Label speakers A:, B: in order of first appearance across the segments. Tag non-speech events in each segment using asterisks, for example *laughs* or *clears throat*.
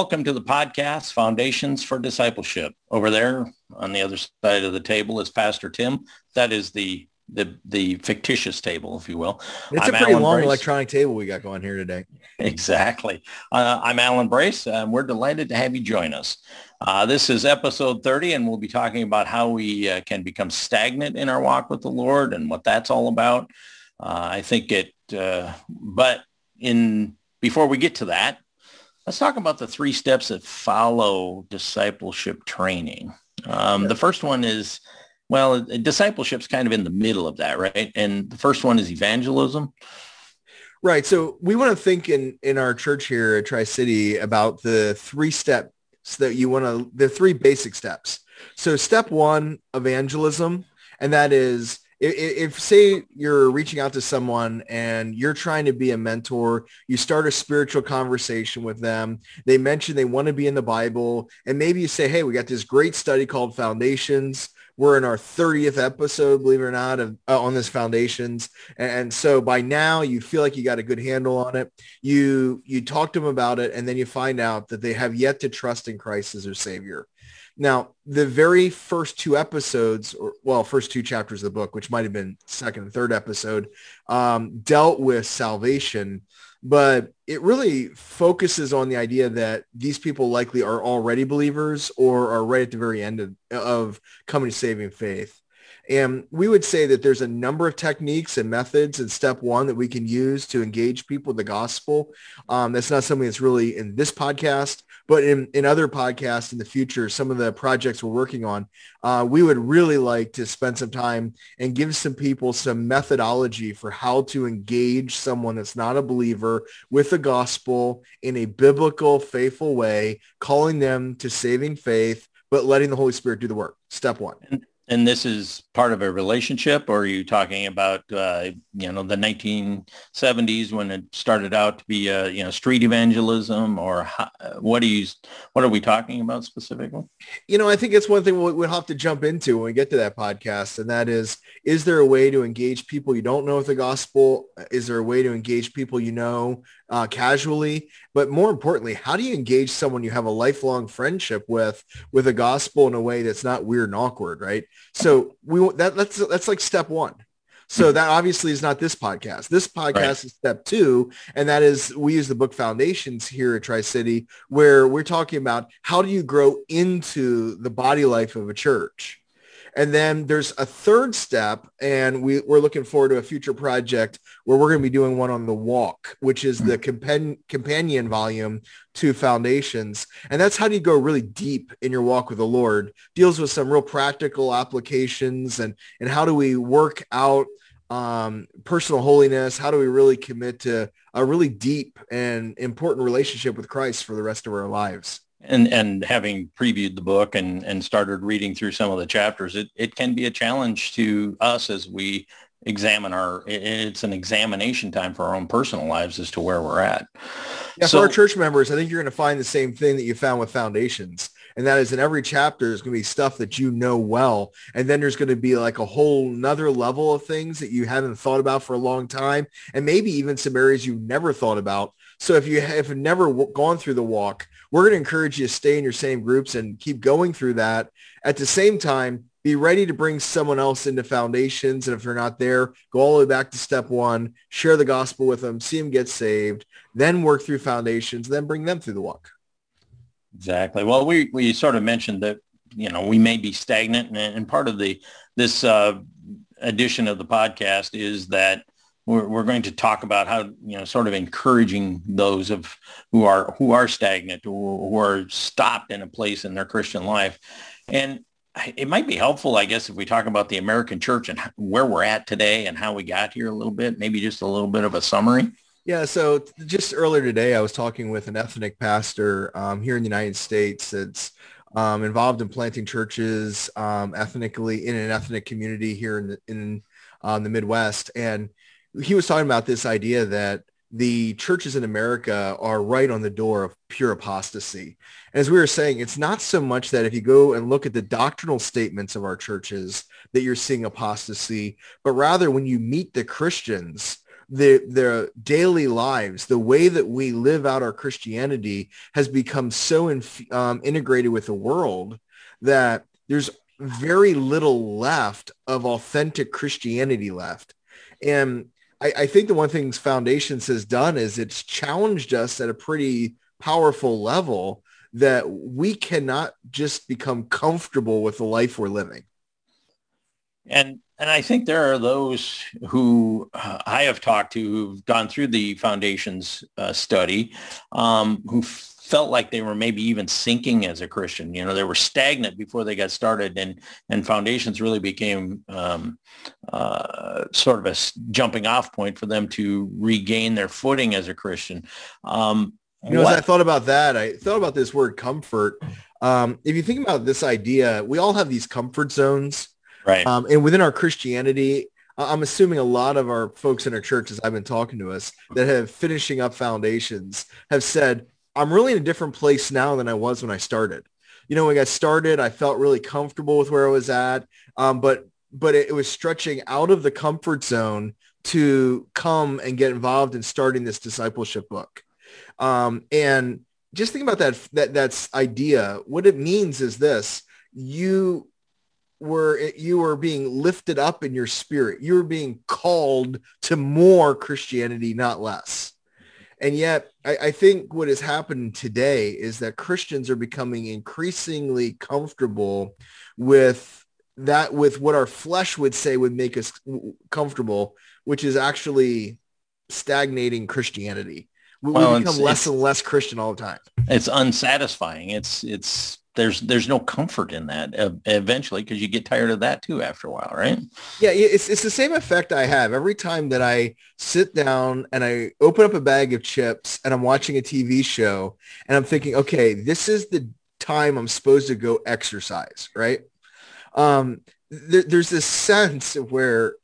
A: welcome to the podcast, Foundations for Discipleship. Over there on the other side of the table is Pastor Tim. That is the the the fictitious table, if you will.
B: It's I'm a pretty Alan long Brace. electronic table we got going here today. *laughs*
A: Exactly. Uh, I'm Alan Brace, and we're delighted to have you join us. Uh, this is episode 30, and we'll be talking about how we uh, can become stagnant in our walk with the Lord and what that's all about. Uh, I think it, uh, but in before we get to that, let's talk about the three steps that follow discipleship training. Um, the first one is, well, discipleship's kind of in the middle of that, right? And the first one is evangelism.
B: Right. So we want to think in, in our church here at Tri-City about the three steps that you want to, the three basic steps. So step one, evangelism, and that is if, if, say you're reaching out to someone and you're trying to be a mentor, you start a spiritual conversation with them. They mention they want to be in the Bible, and maybe you say, "Hey, we got this great study called Foundations." We're in our 30th episode, believe it or not, of, uh, on this foundations. And, and so by now you feel like you got a good handle on it. You you talk to them about it, and then you find out that they have yet to trust in Christ as their Savior. Now, the very first two episodes, or well, first two chapters of the book, which might have been second and third episode, um, dealt with salvation, but it really focuses on the idea that these people likely are already believers or are right at the very end of, of coming to saving faith. And we would say that there's a number of techniques and methods in step one that we can use to engage people with the gospel. Um, that's not something that's really in this podcast, but in, in other podcasts in the future, some of the projects we're working on, uh, we would really like to spend some time and give some people some methodology for how to engage someone that's not a believer with the gospel in a biblical, faithful way, calling them to saving faith, but letting the Holy Spirit do the work. Step one.
A: This is part of a relationship, or are you talking about, uh, you know, the 1970s when it started out to be, uh, you know, street evangelism, or how, what are you, what are we talking about specifically?
B: You know, I think it's one thing we'll, we'll have to jump into when we get to that podcast, and that is, is there a way to engage people you don't know with the gospel? Is there a way to engage people you know uh, casually, but more importantly, how do you engage someone you have a lifelong friendship with with a gospel in a way that's not weird and awkward, right? So we that that's that's like step one. So hmm. that obviously is not this podcast. This podcast right. is step two, and that is we use the book Foundations here at Tri City, where we're talking about how do you grow into the body life of a church. And then there's a third step, and we, we're looking forward to a future project where we're going to be doing one on the walk, which is the compan- companion volume to Foundations. And that's how do you go really deep in your walk with the Lord, deals with some real practical applications and, and how do we work out um, personal holiness? How do we really commit to a really deep and important relationship with Christ for the rest of our lives?
A: And and having previewed the book and and started reading through some of the chapters it, it can be a challenge to us as we examine our it's an examination time for our own personal lives as to where we're at.
B: Yeah so, for our church members i think you're going to find the same thing that you found with foundations and that is in every chapter there's going to be stuff that you know well and then there's going to be like a whole nother level of things that you haven't thought about for a long time and maybe even some areas you never thought about. So if you have never gone through the walk we're going to encourage you to stay in your same groups and keep going through that. At the same time, be ready to bring someone else into foundations. And if they're not there, go all the way back to step one, share the gospel with them, see them get saved, then work through foundations, then bring them through the walk.
A: Exactly. Well, we, we sort of mentioned that, you know, we may be stagnant and, and part of the, this uh, edition of the podcast is that we're, we're going to talk about how you know sort of encouraging those of who are who are stagnant who, who are stopped in a place in their Christian life, and it might be helpful, I guess, if we talk about the American church and where we're at today and how we got here a little bit, maybe just a little bit of a summary.
B: Yeah, so just earlier today, I was talking with an ethnic pastor um, here in the United States that's um, involved in planting churches um, ethnically in an ethnic community here in the, in um, the Midwest, and he was talking about this idea that the churches in America are right on the door of pure apostasy. As we were saying, it's not so much that if you go and look at the doctrinal statements of our churches that you're seeing apostasy, but rather when you meet the Christians, the their daily lives, the way that we live out our Christianity has become so um, integrated with the world that there's very little left of authentic Christianity left. And I, I think the one thing Foundations has done is it's challenged us at a pretty powerful level that we cannot just become comfortable with the life we're living.
A: And and I think there are those who uh, I have talked to who've gone through the foundations uh, study um, who felt like they were maybe even sinking as a Christian. You know, they were stagnant before they got started, and and foundations really became um, uh, sort of a jumping off point for them to regain their footing as a Christian. Um,
B: you know, what? as I thought about that, I thought about this word comfort. Um, if you think about this idea, we all have these comfort zones,
A: right?
B: Um, and within our Christianity, I'm assuming a lot of our folks in our churches I've been talking to us that have finishing up foundations have said, I'm really in a different place now than I was when I started. You know, when I started, I felt really comfortable with where I was at, um, but but it, it was stretching out of the comfort zone to come and get involved in starting this discipleship book. Um, and just think about that, that that's idea. What it means is this, you were, you were being lifted up in your spirit. You were being called to more Christianity, not less. And yet I, I think what has happened today is that Christians are becoming increasingly comfortable with that, with what our flesh would say would make us comfortable, which is actually stagnating Christianity we, well, become less and less Christian all the time.
A: It's unsatisfying. It's it's there's there's no comfort in that uh, eventually because you get tired of that too after a while, right?
B: Yeah, it's it's the same effect I have every time that I sit down and I open up a bag of chips and I'm watching a TV show and I'm thinking, okay, this is the time I'm supposed to go exercise, right? Um, there, there's this sense of where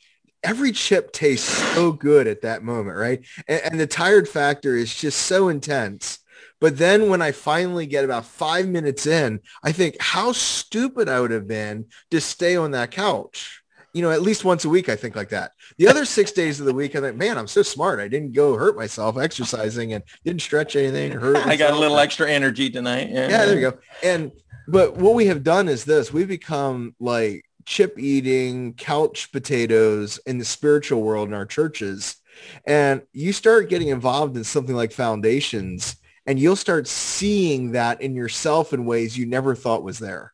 B: every chip tastes so good at that moment, right? And, and, the tired factor is just so intense. But then when I finally get about five minutes in, I think how stupid I would have been to stay on that couch. You know, at least once a week, I think like that. The other six days of the week, I think, man, I'm so smart. I didn't go hurt myself exercising and didn't stretch anything. Hurt. Myself. *laughs*
A: I got a little extra energy tonight.
B: Yeah. yeah, there you go. And but what we have done is this: we've become like chip eating couch potatoes in the spiritual world in our churches. And you start getting involved in something like foundations and you'll start seeing that in yourself in ways you never thought was there.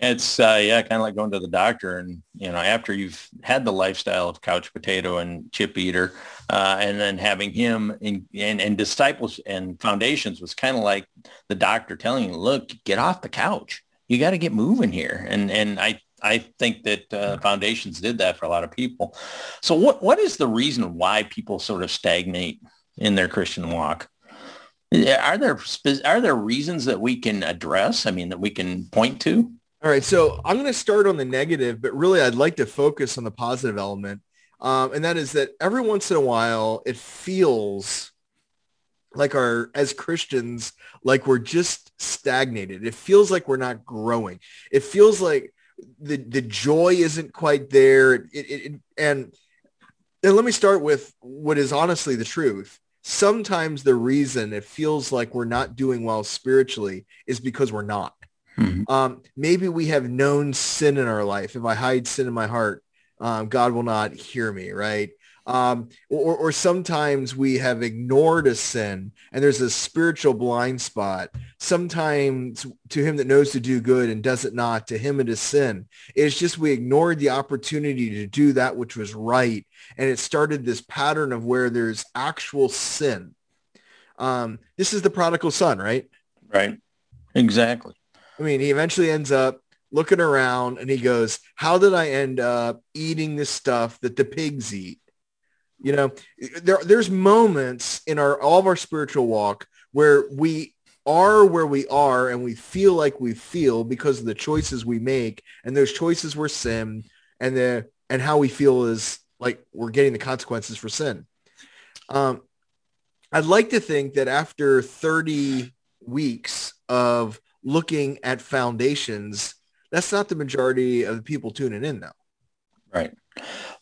A: It's uh, yeah, kind of like going to the doctor, and you know, after you've had the lifestyle of couch potato and chip eater, uh, and then having him in and, and disciples and foundations was kind of like the doctor telling you, "Look, get off the couch. You got to get moving here." And and I I think that uh, foundations did that for a lot of people. So what, what is the reason why people sort of stagnate in their Christian walk? Are there, are there reasons that we can address? I mean, that we can point to?
B: All right. So I'm going to start on the negative, but really I'd like to focus on the positive element. Um, and that is that every once in a while, it feels like our as Christians, like we're just stagnated. It feels like we're not growing. It feels like the the joy isn't quite there. It, it, it, and and let me start with what is honestly the truth. Sometimes the reason it feels like we're not doing well spiritually is because we're not. Mm-hmm. Um, maybe we have known sin in our life. If I hide sin in my heart, um, God will not hear me, right? Um, or, or sometimes we have ignored a sin and there's a spiritual blind spot. Sometimes to him that knows to do good and does it not, to him it is sin. It's just we ignored the opportunity to do that which was right. And it started this pattern of where there's actual sin. Um, this is the prodigal son, right?
A: Right. Exactly.
B: I mean, he eventually ends up looking around and he goes, how did I end up eating this stuff that the pigs eat? You know, there there's moments in our all of our spiritual walk where we are where we are and we feel like we feel because of the choices we make and those choices were sin and the and how we feel is like we're getting the consequences for sin. Um, I'd like to think that after 30 weeks of looking at foundations, that's not the majority of the people tuning in though.
A: Right.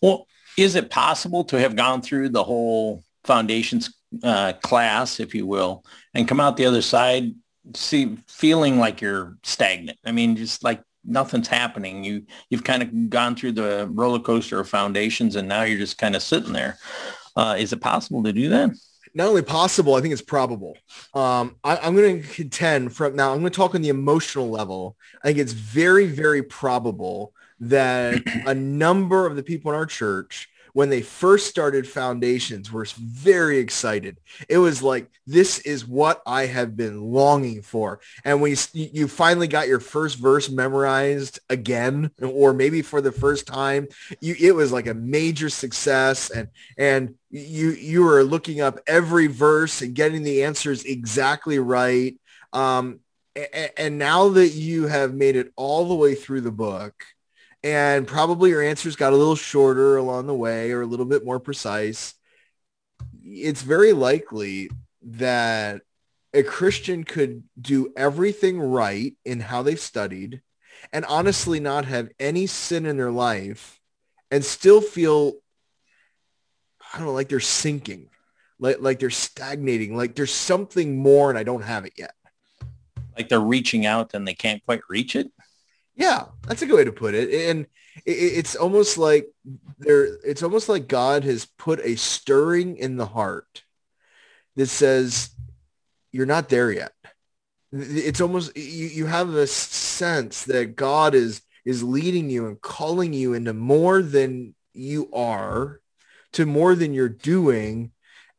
A: Well, is it possible to have gone through the whole foundations uh, class, if you will, and come out the other side, see, feeling like you're stagnant? I mean, just like nothing's happening. You you've kind of gone through the roller coaster of foundations, and now you're just kind of sitting there. Uh, is it possible to do that?
B: Not only possible, I think it's probable. Um, I, I'm going to contend from now. I'm going to talk on the emotional level. I think it's very, very probable that *clears throat* a number of the people in our church when they first started foundations were very excited. It was like, this is what I have been longing for. And when you, you finally got your first verse memorized again, or maybe for the first time, you, it was like a major success. And, and you, you were looking up every verse and getting the answers exactly right. Um, and, and now that you have made it all the way through the book, and probably your answers got a little shorter along the way or a little bit more precise. It's very likely that a Christian could do everything right in how they've studied and honestly not have any sin in their life and still feel, I don't know, like they're sinking, like, like they're stagnating, like there's something more and I don't have it yet.
A: Like they're reaching out and they can't quite reach it?
B: Yeah, that's a good way to put it. And it's almost like there, it's almost like God has put a stirring in the heart that says, you're not there yet. It's almost, you, have this sense that God is, is leading you and calling you into more than you are to more than you're doing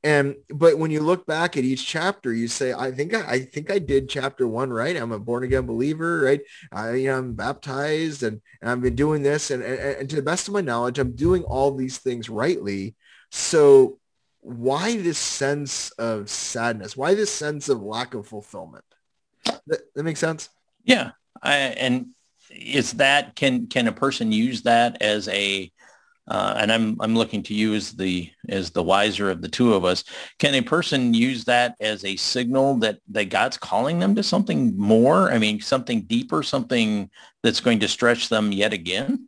B: and but when you look back at each chapter, you say, I think I, I think I did chapter one right. I'm a born again believer, right? I you know, I'm baptized and, and I've been doing this and, and, and to the best of my knowledge, I'm doing all these things rightly. So why this sense of sadness? Why this sense of lack of fulfillment? That, that makes sense?
A: Yeah. I, and is that can can a person use that as a uh, and I'm I'm looking to you as the as the wiser of the two of us. Can a person use that as a signal that that God's calling them to something more? I mean, something deeper, something that's going to stretch them yet again.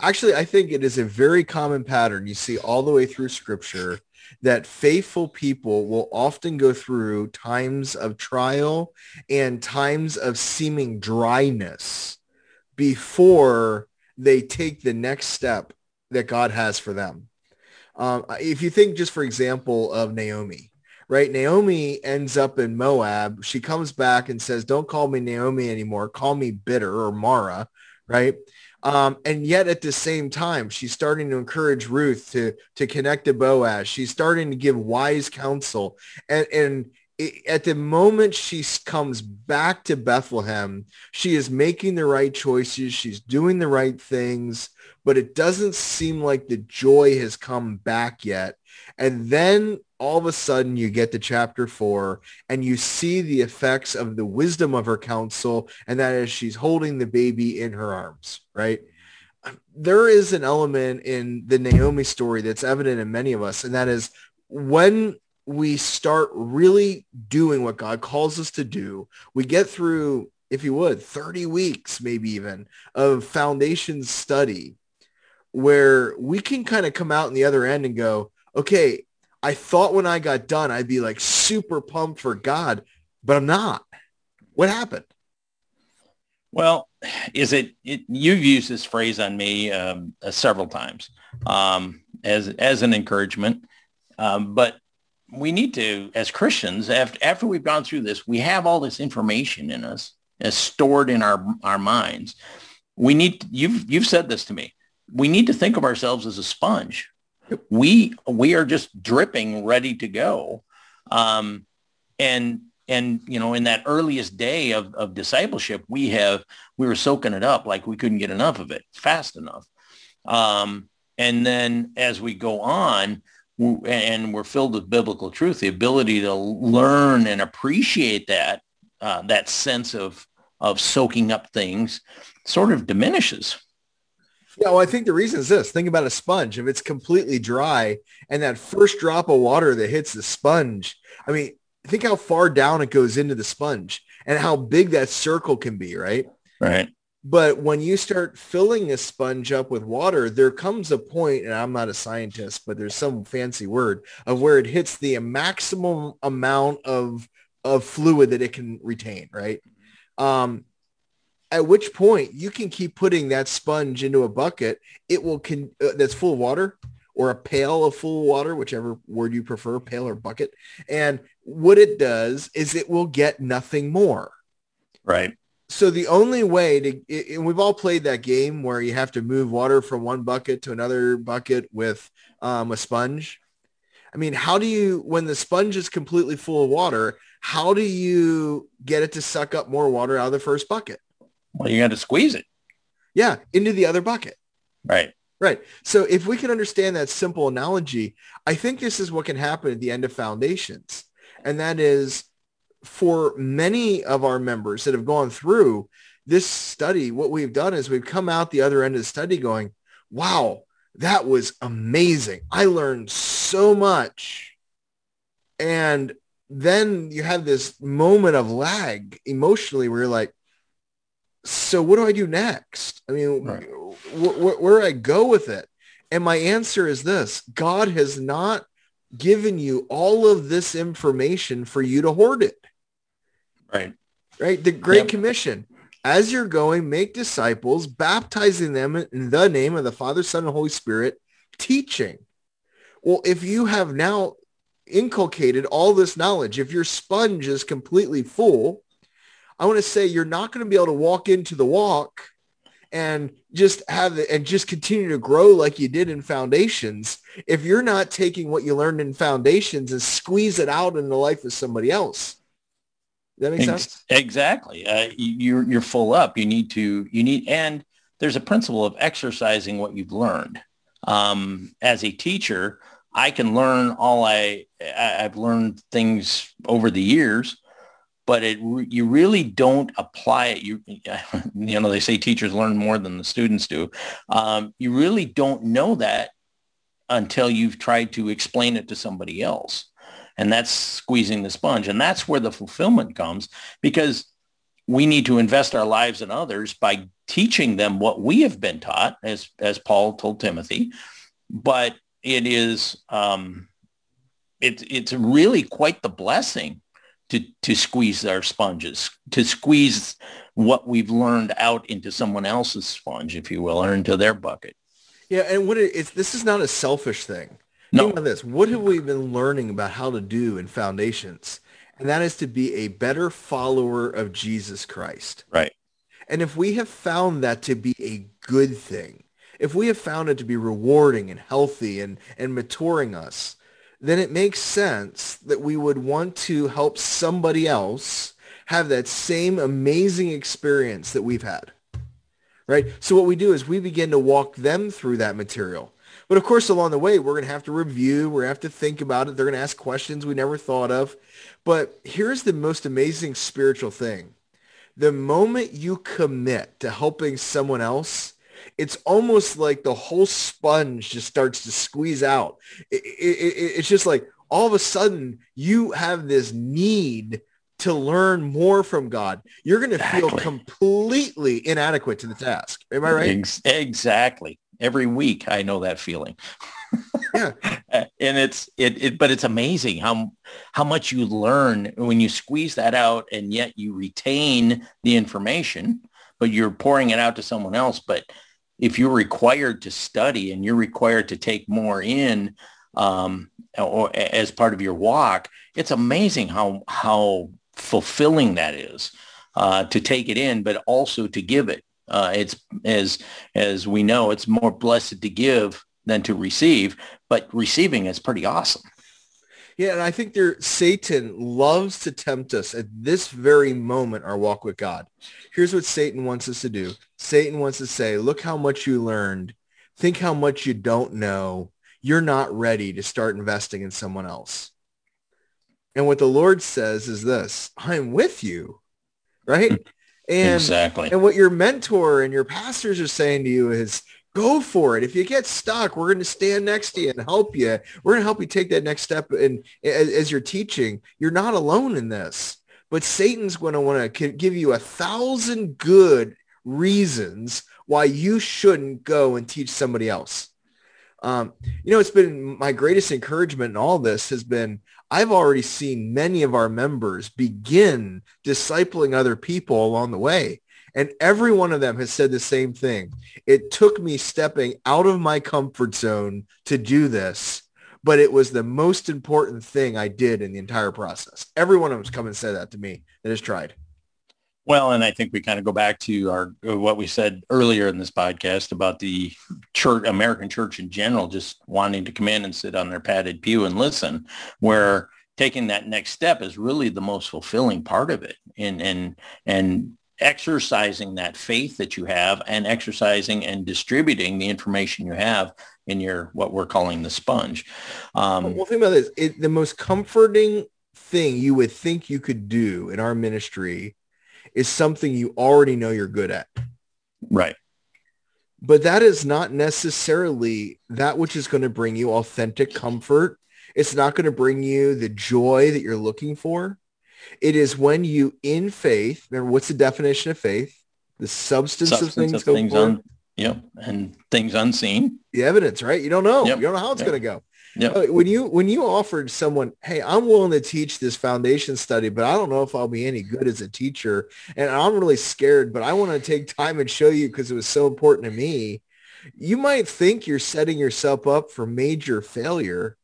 B: Actually, I think it is a very common pattern you see all the way through Scripture that faithful people will often go through times of trial and times of seeming dryness before they take the next step that God has for them. Um, if you think just for example of Naomi, right? Naomi ends up in Moab. She comes back and says, don't call me Naomi anymore. Call me bitter or Mara, right? Um, and yet at the same time, she's starting to encourage Ruth to, to connect to Boaz. She's starting to give wise counsel. And, and at the moment she comes back to Bethlehem, she is making the right choices. She's doing the right things but it doesn't seem like the joy has come back yet. And then all of a sudden you get to chapter four and you see the effects of the wisdom of her counsel. And that is she's holding the baby in her arms, right? There is an element in the Naomi story that's evident in many of us. And that is when we start really doing what God calls us to do, we get through, if you would, 30 weeks, maybe even of foundation study where we can kind of come out in the other end and go, okay, I thought when I got done, I'd be like super pumped for God, but I'm not. What happened?
A: Well, is it, it you've used this phrase on me um, uh, several times um, as, as an encouragement. Um, but we need to, as Christians, after, after we've gone through this, we have all this information in us as stored in our, our minds. We need, you've, you've said this to me we need to think of ourselves as a sponge. We we are just dripping, ready to go. Um, and and you know, in that earliest day of, of discipleship, we have we were soaking it up like we couldn't get enough of it fast enough. Um, and then as we go on, and we're filled with biblical truth, the ability to learn and appreciate that uh, that sense of of soaking up things sort of diminishes.
B: Yeah, well, I think the reason is this. Think about a sponge. If it's completely dry and that first drop of water that hits the sponge, I mean, think how far down it goes into the sponge and how big that circle can be, right?
A: Right.
B: But when you start filling a sponge up with water, there comes a point, and I'm not a scientist, but there's some fancy word of where it hits the maximum amount of of fluid that it can retain, right? Um, at which point you can keep putting that sponge into a bucket. It will can uh, that's full of water or a pail of full water, whichever word you prefer, pail or bucket. And what it does is it will get nothing more.
A: Right.
B: So the only way to, and we've all played that game where you have to move water from one bucket to another bucket with um, a sponge. I mean, how do you, when the sponge is completely full of water, how do you get it to suck up more water out of the first bucket?
A: Well, you got to squeeze it.
B: Yeah, into the other bucket.
A: Right.
B: Right. So if we can understand that simple analogy, I think this is what can happen at the end of foundations. And that is for many of our members that have gone through this study, what we've done is we've come out the other end of the study going, wow, that was amazing. I learned so much. And then you have this moment of lag emotionally where you're like, so what do I do next? I mean, right. wh- wh- where do I go with it? And my answer is this, God has not given you all of this information for you to hoard it.
A: Right.
B: Right. The Great yep. Commission. As you're going, make disciples, baptizing them in the name of the Father, Son, and Holy Spirit, teaching. Well, if you have now inculcated all this knowledge, if your sponge is completely full, I want to say you're not going to be able to walk into the walk and just have it and just continue to grow like you did in foundations if you're not taking what you learned in foundations and squeeze it out in the life of somebody else that make sense?
A: exactly. Uh, you're you're full up. You need to you need and there's a principle of exercising what you've learned. Um, as a teacher i can learn all i i've learned things over the years but it you really don't apply it. You *laughs* you know they say teachers learn more than the students do. Um, you really don't know that until you've tried to explain it to somebody else, and that's squeezing the sponge, and that's where the fulfillment comes because we need to invest our lives in others by teaching them what we have been taught, as as Paul told Timothy, but it is um, it, it's really quite the blessing to, to squeeze our sponges, to squeeze what we've learned out into someone else's sponge, if you will, or into their bucket.
B: Yeah, and what it, it's this is not a selfish thing.
A: No.
B: Think about this. What have we been learning about how to do in foundations? And that is to be a better follower of Jesus Christ.
A: Right.
B: And if we have found that to be a good thing, if we have found it to be rewarding and healthy and, and maturing us, then it makes sense that we would want to help somebody else have that same amazing experience that we've had. Right? So what we do is we begin to walk them through that material. But of course, along the way, we're going to have to review. We're going to have to think about it. They're going to ask questions we never thought of. But here's the most amazing spiritual thing. The moment you commit to helping someone else, it's almost like the whole sponge just starts to squeeze out. It, it, it, it's just like all of a sudden you have this need to learn more from God. You're going to exactly. feel completely inadequate to the task. Am I right?
A: Exactly. Every week I know that feeling.
B: yeah. *laughs*
A: and it's it, it but it's amazing how how much you learn when you squeeze that out and yet you retain the information but you're pouring it out to someone else but if you're required to study and you're required to take more in um, or as part of your walk, it's amazing how how fulfilling that is uh, to take it in, but also to give it. Uh, it's as as we know, it's more blessed to give than to receive, but receiving is pretty awesome.
B: Yeah, and I think there Satan loves to tempt us at this very moment, our walk with God. Here's what Satan wants us to do. Satan wants to say, look how much you learned. Think how much you don't know. You're not ready to start investing in someone else. And what the Lord says is this, I'm with you, right? *laughs* And,
A: exactly.
B: And what your mentor and your pastors are saying to you is, go for it. If you get stuck, we're going to stand next to you and help you. We're going to help you take that next step. And as, as you're teaching, you're not alone in this. But Satan's going to want to give you a thousand good reasons why you shouldn't go and teach somebody else. Um, you know, it's been my greatest encouragement in all this has been I've already seen many of our members begin discipling other people along the way. And every one of them has said the same thing. It took me stepping out of my comfort zone to do this, but it was the most important thing I did in the entire process. Every one of them has come and said that to me that has tried.
A: Well, and I think we kind of go back to our what we said earlier in this podcast about the church, American church in general, just wanting to come in and sit on their padded pew and listen. Where taking that next step is really the most fulfilling part of it, and and and exercising that faith that you have, and exercising and distributing the information you have in your what we're calling the sponge.
B: Um, well, think about this: it, the most comforting thing you would think you could do in our ministry is something you already know you're good at.
A: Right.
B: But that is not necessarily that which is going to bring you authentic comfort. It's not going to bring you the joy that you're looking for. It is when you in faith, remember what's the definition of faith? The substance, substance of things, of things un,
A: yep, and things unseen.
B: The evidence, right? You don't know. Yep. You don't know how it's yep. going to go. Yeah. When you when you offered someone, hey, I'm willing to teach this foundation study, but I don't know if I'll be any good as a teacher, and I'm really scared, but I want to take time and show you because it was so important to me. You might think you're setting yourself up for major failure,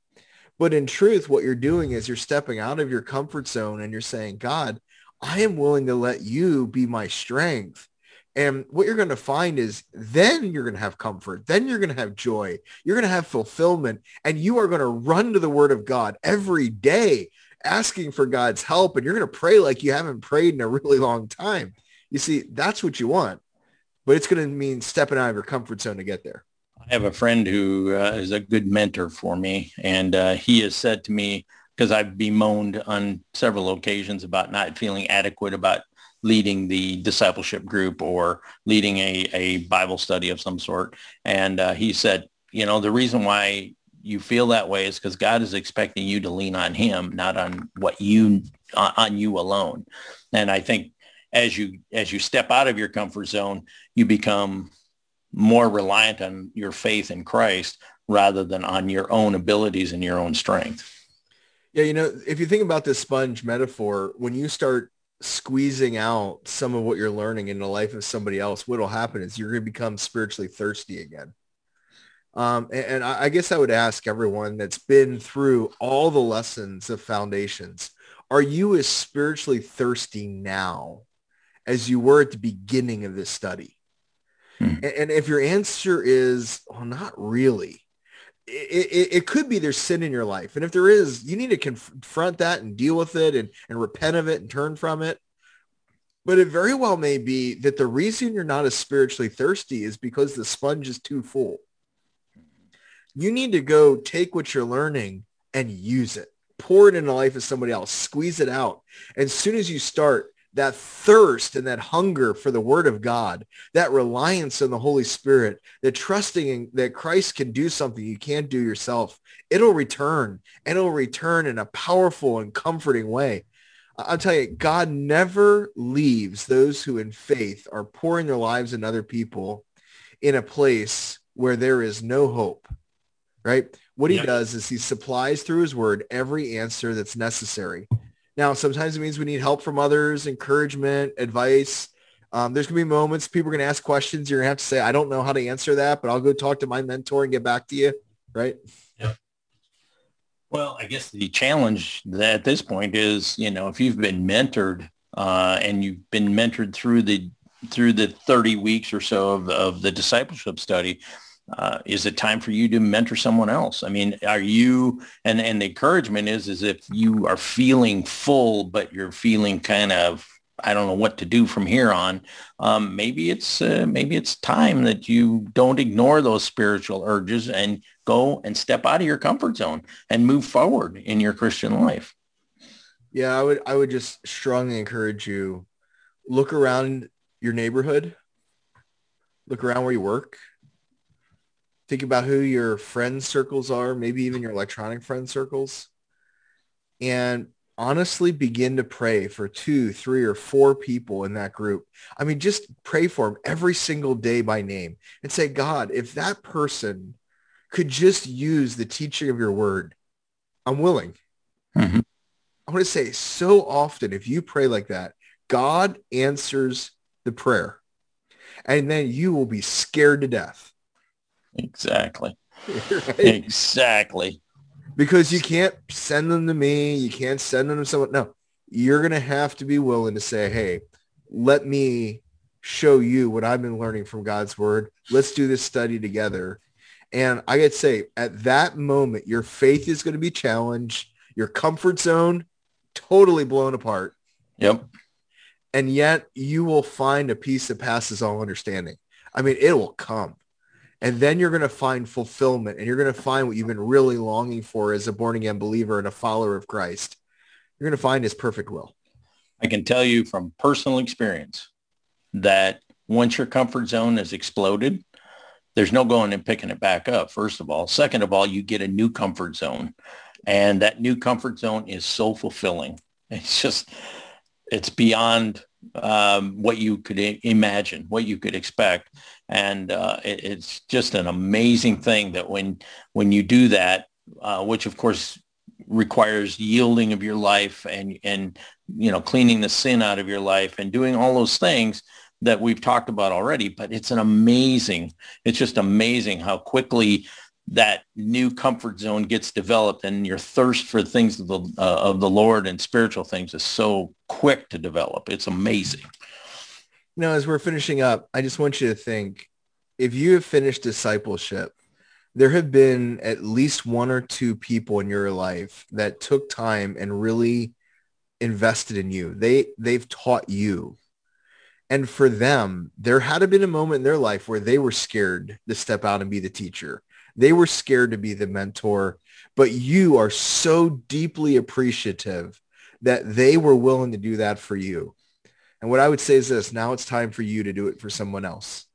B: but in truth, what you're doing is you're stepping out of your comfort zone and you're saying, God, I am willing to let you be my strength and what you're going to find is then you're going to have comfort. Then you're going to have joy. You're going to have fulfillment. And you are going to run to the word of God every day asking for God's help. And you're going to pray like you haven't prayed in a really long time. You see, that's what you want. But it's going to mean stepping out of your comfort zone to get there.
A: I have a friend who uh, is a good mentor for me. And uh, he has said to me, because I've bemoaned on several occasions about not feeling adequate about leading the discipleship group or leading a, a Bible study of some sort. And uh, he said, you know, the reason why you feel that way is because God is expecting you to lean on him, not on what you, on you alone. And I think as you, as you step out of your comfort zone, you become more reliant on your faith in Christ rather than on your own abilities and your own strength.
B: Yeah, you know, if you think about this sponge metaphor, when you start squeezing out some of what you're learning in the life of somebody else, what will happen is you're going to become spiritually thirsty again. Um, and, and I, I guess I would ask everyone that's been through all the lessons of foundations, are you as spiritually thirsty now as you were at the beginning of this study? Hmm. And, and, if your answer is, well, not really, it, it, it, could be there's sin in your life. And if there is, you need to confront that and deal with it and, and repent of it and turn from it. But it very well may be that the reason you're not as spiritually thirsty is because the sponge is too full. You need to go take what you're learning and use it. Pour it in the life of somebody else. Squeeze it out. And as soon as you start, that thirst and that hunger for the word of God, that reliance on the Holy Spirit, that trusting in, that Christ can do something you can't do yourself, it'll return and it'll return in a powerful and comforting way. I'll tell you, God never leaves those who in faith are pouring their lives in other people in a place where there is no hope, right? What he does is he supplies through his word every answer that's necessary. Now, sometimes it means we need help from others, encouragement, advice. Um, there's going to be moments people are going to ask questions. You're going to have to say, I don't know how to answer that, but I'll go talk to my mentor and get back to you. Right.
A: Yeah. Well, I guess the challenge at this point is, you know, if you've been mentored uh, and you've been mentored through the through the 30 weeks or so of, of the discipleship study, uh, is it time for you to mentor someone else? I mean, are you, and, and the encouragement is, is if you are feeling full, but you're feeling kind of, I don't know what to do from here on. Um, maybe it's, uh, maybe it's time that you don't ignore those spiritual urges and go and step out of your comfort zone and move forward in your Christian life.
B: Yeah, I would, I would just strongly encourage you, look around your neighborhood, look around where you work, Think about who your friend circles are, maybe even your electronic friend circles. And honestly begin to pray for two, three, or four people in that group. I mean, just pray for them every single day by name and say, God, if that person could just use the teaching of your word, I'm willing. Mm-hmm. I want to say so often, if you pray like that, God answers the prayer and then you will be scared to death.
A: Exactly. *laughs* right? Exactly
B: because you can't send them to me. You can't send them to someone. No, you're going to have to be willing to say, hey, let me show you what I've been learning from God's word. Let's do this study together. And I got to say, at that moment, your faith is going to be challenged. Your comfort zone totally blown apart.
A: Yep.
B: And yet you will find a peace that passes all understanding. I mean, it will come. And then you're going to find fulfillment and you're going to find what you've been really longing for as a born again believer and a follower of Christ. You're going to find his perfect will.
A: I can tell you from personal experience that once your comfort zone has exploded, there's no going and picking it back up, first of all. Second of all, you get a new comfort zone. And that new comfort zone is so fulfilling. It's just, it's beyond um, what you could imagine, what you could expect and uh, it, it's just an amazing thing that when when you do that, uh, which of course requires yielding of your life and and you know cleaning the sin out of your life and doing all those things that we've talked about already. But it's an amazing, it's just amazing how quickly that new comfort zone gets developed and your thirst for things of the, uh, of the Lord and spiritual things is so quick to develop. It's amazing
B: you know, as we're finishing up, I just want you to think, if you have finished discipleship, there have been at least one or two people in your life that took time and really invested in you. They they've taught you. And for them, there had to been a moment in their life where they were scared to step out and be the teacher. They were scared to be the mentor, but you are so deeply appreciative that they were willing to do that for you. And what I would say is this, now it's time for you to do it for someone else.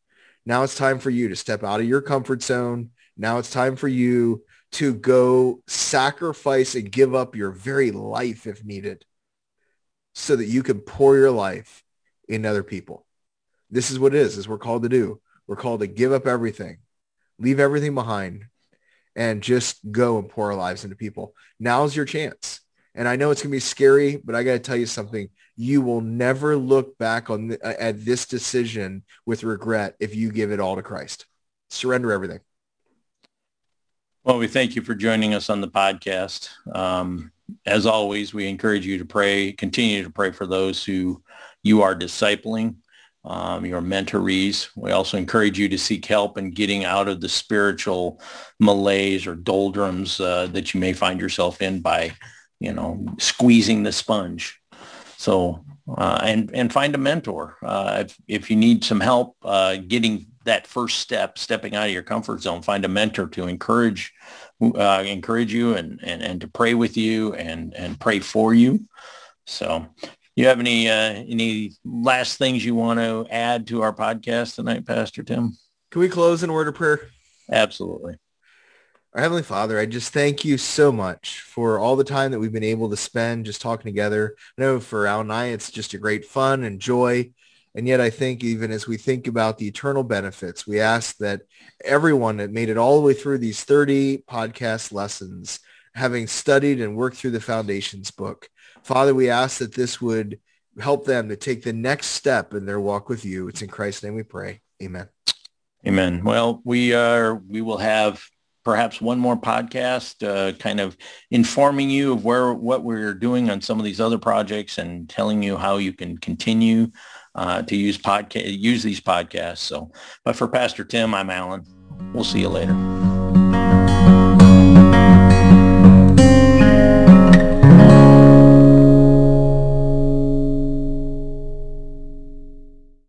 B: Now it's time for you to step out of your comfort zone. Now it's time for you to go sacrifice and give up your very life if needed so that you can pour your life in other people. This is what it is, is we're called to do. We're called to give up everything, leave everything behind and just go and pour our lives into people. Now's your chance. And I know it's going to be scary, but I got to tell you something you will never look back on at this decision with regret if you give it all to Christ. Surrender everything.
A: Well, we thank you for joining us on the podcast. Um, as always, we encourage you to pray, continue to pray for those who you are discipling, um, your mentorees. We also encourage you to seek help in getting out of the spiritual malaise or doldrums uh, that you may find yourself in by, you know, squeezing the sponge. So uh, and and find a mentor uh, if if you need some help uh, getting that first step, stepping out of your comfort zone. Find a mentor to encourage uh, encourage you and, and and to pray with you and and pray for you. So, you have any uh, any last things you want to add to our podcast tonight, Pastor Tim?
B: Can we close in word of prayer?
A: Absolutely.
B: Our Heavenly Father, I just thank you so much for all the time that we've been able to spend just talking together. I know for Al and I, it's just a great fun and joy. And yet I think even as we think about the eternal benefits, we ask that everyone that made it all the way through these 30 podcast lessons, having studied and worked through the foundations book, Father, we ask that this would help them to take the next step in their walk with you. It's in Christ's name we pray. Amen.
A: Amen. Well, we are, we will have perhaps one more podcast, uh, kind of informing you of where what we're doing on some of these other projects and telling you how you can continue uh, to use podcast use these podcasts. So, but for Pastor Tim, I'm Alan. We'll see you later.